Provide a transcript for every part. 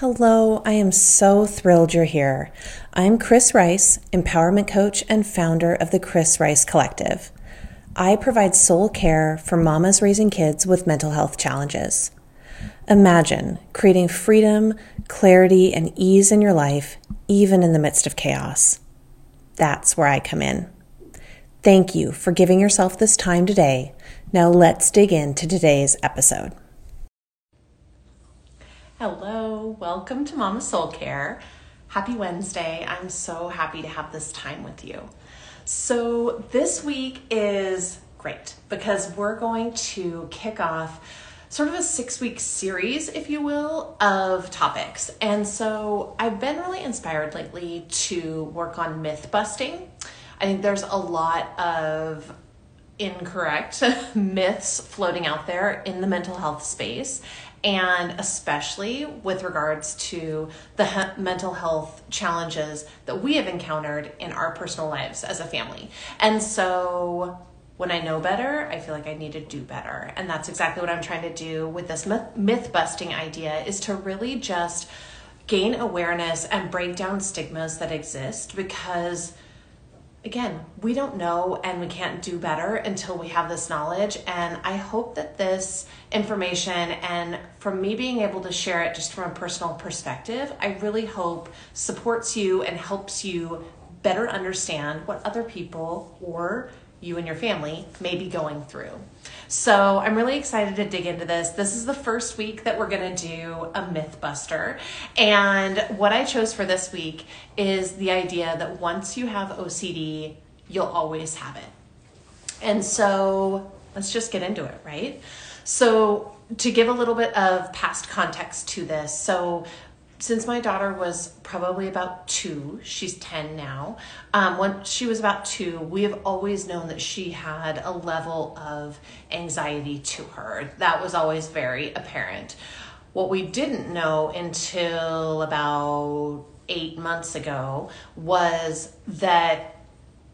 Hello, I am so thrilled you're here. I'm Chris Rice, empowerment coach and founder of the Chris Rice Collective. I provide soul care for mamas raising kids with mental health challenges. Imagine creating freedom, clarity, and ease in your life, even in the midst of chaos. That's where I come in. Thank you for giving yourself this time today. Now let's dig into today's episode. Hello, welcome to Mama Soul Care. Happy Wednesday. I'm so happy to have this time with you. So, this week is great because we're going to kick off sort of a six week series, if you will, of topics. And so, I've been really inspired lately to work on myth busting. I think there's a lot of incorrect myths floating out there in the mental health space and especially with regards to the he- mental health challenges that we have encountered in our personal lives as a family. And so when I know better, I feel like I need to do better. And that's exactly what I'm trying to do with this myth busting idea is to really just gain awareness and break down stigmas that exist because again, we don't know and we can't do better until we have this knowledge. And I hope that this information and from me being able to share it just from a personal perspective, I really hope supports you and helps you better understand what other people or you and your family may be going through. So I'm really excited to dig into this. This is the first week that we're going to do a myth buster. And what I chose for this week is the idea that once you have OCD, you'll always have it. And so let's just get into it, right? So, to give a little bit of past context to this, so since my daughter was probably about two, she's 10 now. Um, when she was about two, we have always known that she had a level of anxiety to her. That was always very apparent. What we didn't know until about eight months ago was that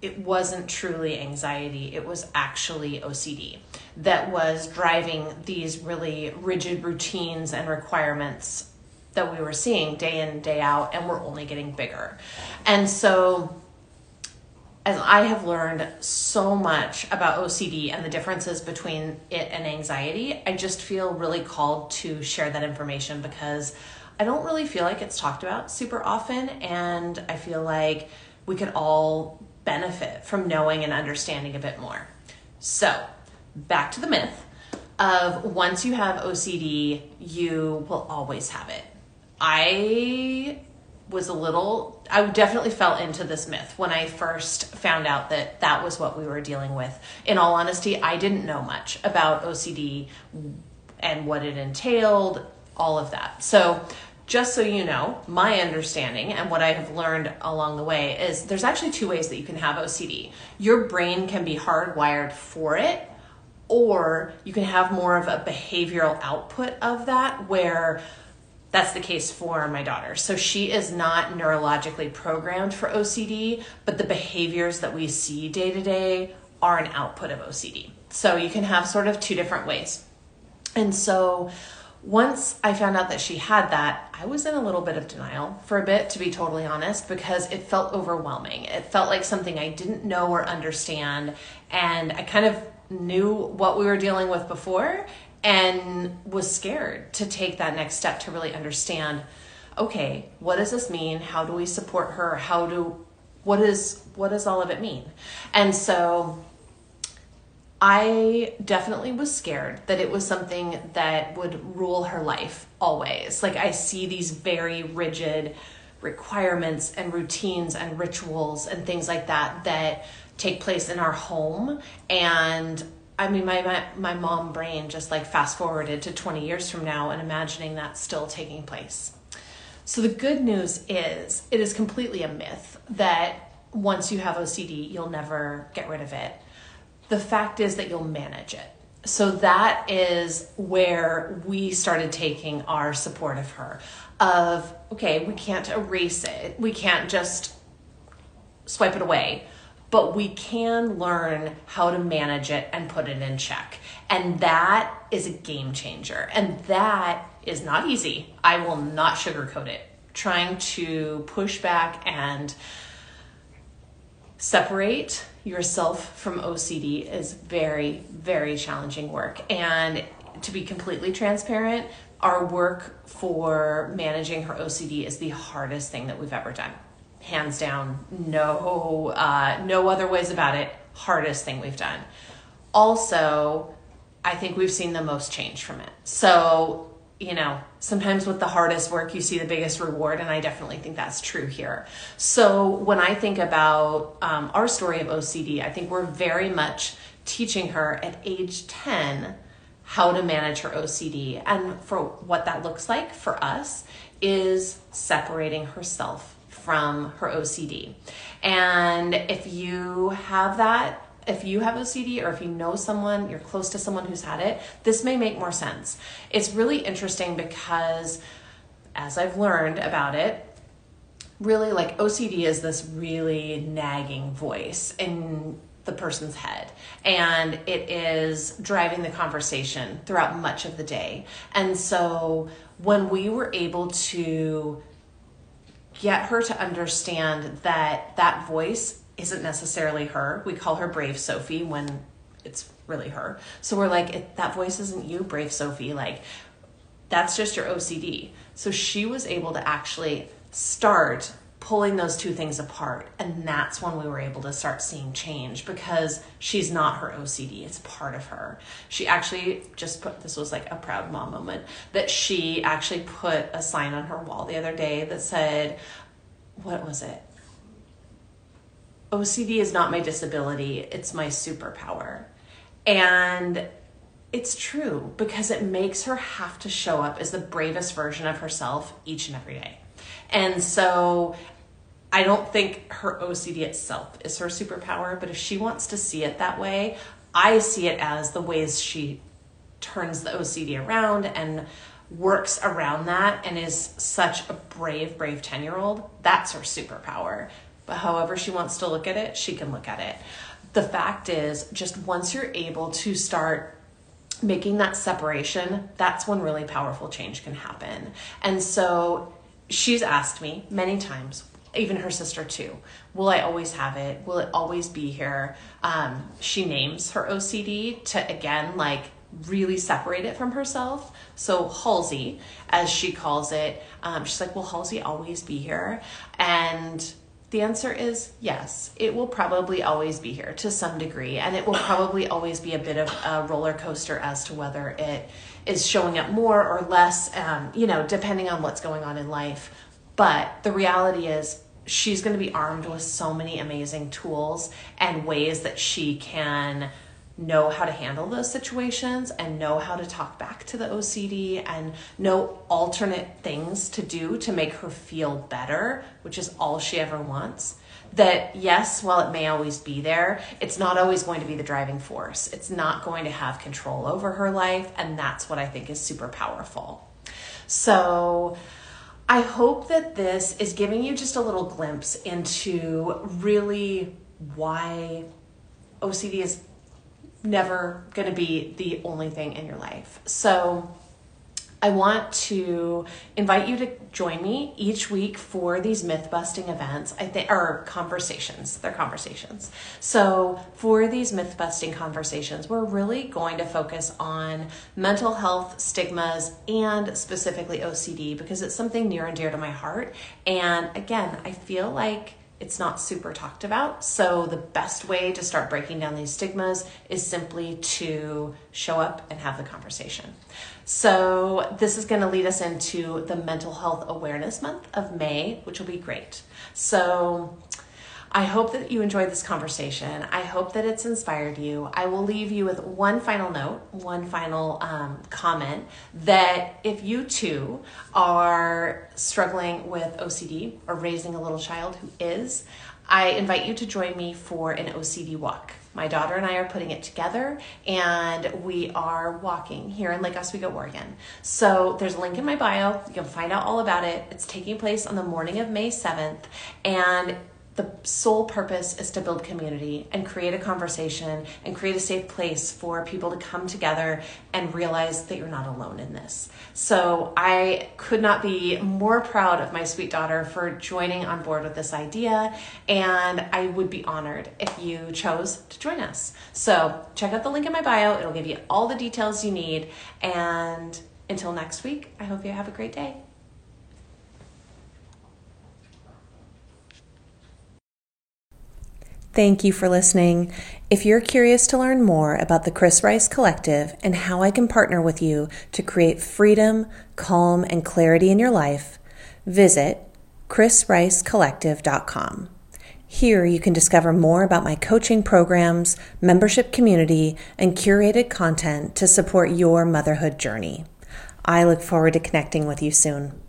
it wasn't truly anxiety, it was actually OCD that was driving these really rigid routines and requirements that we were seeing day in day out and we're only getting bigger. And so as i have learned so much about ocd and the differences between it and anxiety i just feel really called to share that information because i don't really feel like it's talked about super often and i feel like we could all benefit from knowing and understanding a bit more. So back to the myth of once you have ocd you will always have it I was a little I definitely fell into this myth when I first found out that that was what we were dealing with. In all honesty, I didn't know much about OCD and what it entailed, all of that. So, just so you know, my understanding and what I have learned along the way is there's actually two ways that you can have OCD. Your brain can be hardwired for it, or you can have more of a behavioral output of that where that's the case for my daughter. So she is not neurologically programmed for OCD, but the behaviors that we see day to day are an output of OCD. So you can have sort of two different ways. And so once I found out that she had that, I was in a little bit of denial for a bit, to be totally honest, because it felt overwhelming. It felt like something I didn't know or understand. And I kind of knew what we were dealing with before and was scared to take that next step to really understand okay what does this mean? How do we support her? How do what is what does all of it mean? And so i definitely was scared that it was something that would rule her life always. Like i see these very rigid requirements and routines and rituals and things like that that take place in our home and I mean, my, my, my mom brain just like fast forwarded to 20 years from now and imagining that still taking place. So the good news is it is completely a myth that once you have OCD, you'll never get rid of it. The fact is that you'll manage it. So that is where we started taking our support of her of okay, we can't erase it. We can't just swipe it away but we can learn how to manage it and put it in check. And that is a game changer. And that is not easy. I will not sugarcoat it. Trying to push back and separate yourself from OCD is very, very challenging work. And to be completely transparent, our work for managing her OCD is the hardest thing that we've ever done. Hands down, no, uh, no other ways about it. Hardest thing we've done. Also, I think we've seen the most change from it. So you know, sometimes with the hardest work, you see the biggest reward, and I definitely think that's true here. So, when I think about um, our story of OCD, I think we're very much teaching her at age 10 how to manage her OCD. And for what that looks like for us is separating herself from her OCD. And if you have that if you have OCD or if you know someone, you're close to someone who's had it, this may make more sense. It's really interesting because as I've learned about it, really like OCD is this really nagging voice in the person's head and it is driving the conversation throughout much of the day. And so when we were able to get her to understand that that voice isn't necessarily her. We call her Brave Sophie when it's really her. So we're like, that voice isn't you, Brave Sophie. Like, that's just your OCD. So she was able to actually start pulling those two things apart. And that's when we were able to start seeing change because she's not her OCD, it's part of her. She actually just put this was like a proud mom moment that she actually put a sign on her wall the other day that said, what was it? OCD is not my disability, it's my superpower. And it's true because it makes her have to show up as the bravest version of herself each and every day. And so I don't think her OCD itself is her superpower, but if she wants to see it that way, I see it as the ways she turns the OCD around and works around that and is such a brave, brave 10 year old. That's her superpower. But however she wants to look at it, she can look at it. The fact is, just once you're able to start making that separation, that's when really powerful change can happen. And so she's asked me many times, even her sister too, will I always have it? Will it always be here? Um, she names her OCD to, again, like really separate it from herself. So Halsey, as she calls it, um, she's like, will Halsey always be here? And the answer is yes. It will probably always be here to some degree, and it will probably always be a bit of a roller coaster as to whether it is showing up more or less, um, you know, depending on what's going on in life. But the reality is, she's going to be armed with so many amazing tools and ways that she can know how to handle those situations and know how to talk back to the OCD and know alternate things to do to make her feel better, which is all she ever wants. That, yes, while it may always be there, it's not always going to be the driving force. It's not going to have control over her life, and that's what I think is super powerful. So, I hope that this is giving you just a little glimpse into really why OCD is never going to be the only thing in your life. So, I want to invite you to join me each week for these myth busting events. I think or conversations. They're conversations. So for these myth busting conversations, we're really going to focus on mental health stigmas and specifically OCD because it's something near and dear to my heart. And again, I feel like it's not super talked about. So, the best way to start breaking down these stigmas is simply to show up and have the conversation. So, this is going to lead us into the Mental Health Awareness Month of May, which will be great. So, I hope that you enjoyed this conversation. I hope that it's inspired you. I will leave you with one final note, one final um, comment that if you too are struggling with OCD or raising a little child who is, I invite you to join me for an OCD walk. My daughter and I are putting it together and we are walking here in Lake Oswego, Oregon. So there's a link in my bio. You can find out all about it. It's taking place on the morning of May 7th and the sole purpose is to build community and create a conversation and create a safe place for people to come together and realize that you're not alone in this. So I could not be more proud of my sweet daughter for joining on board with this idea, and I would be honored if you chose to join us. So check out the link in my bio, it'll give you all the details you need. And until next week, I hope you have a great day. Thank you for listening. If you're curious to learn more about the Chris Rice Collective and how I can partner with you to create freedom, calm, and clarity in your life, visit chrisricecollective.com. Here you can discover more about my coaching programs, membership community, and curated content to support your motherhood journey. I look forward to connecting with you soon.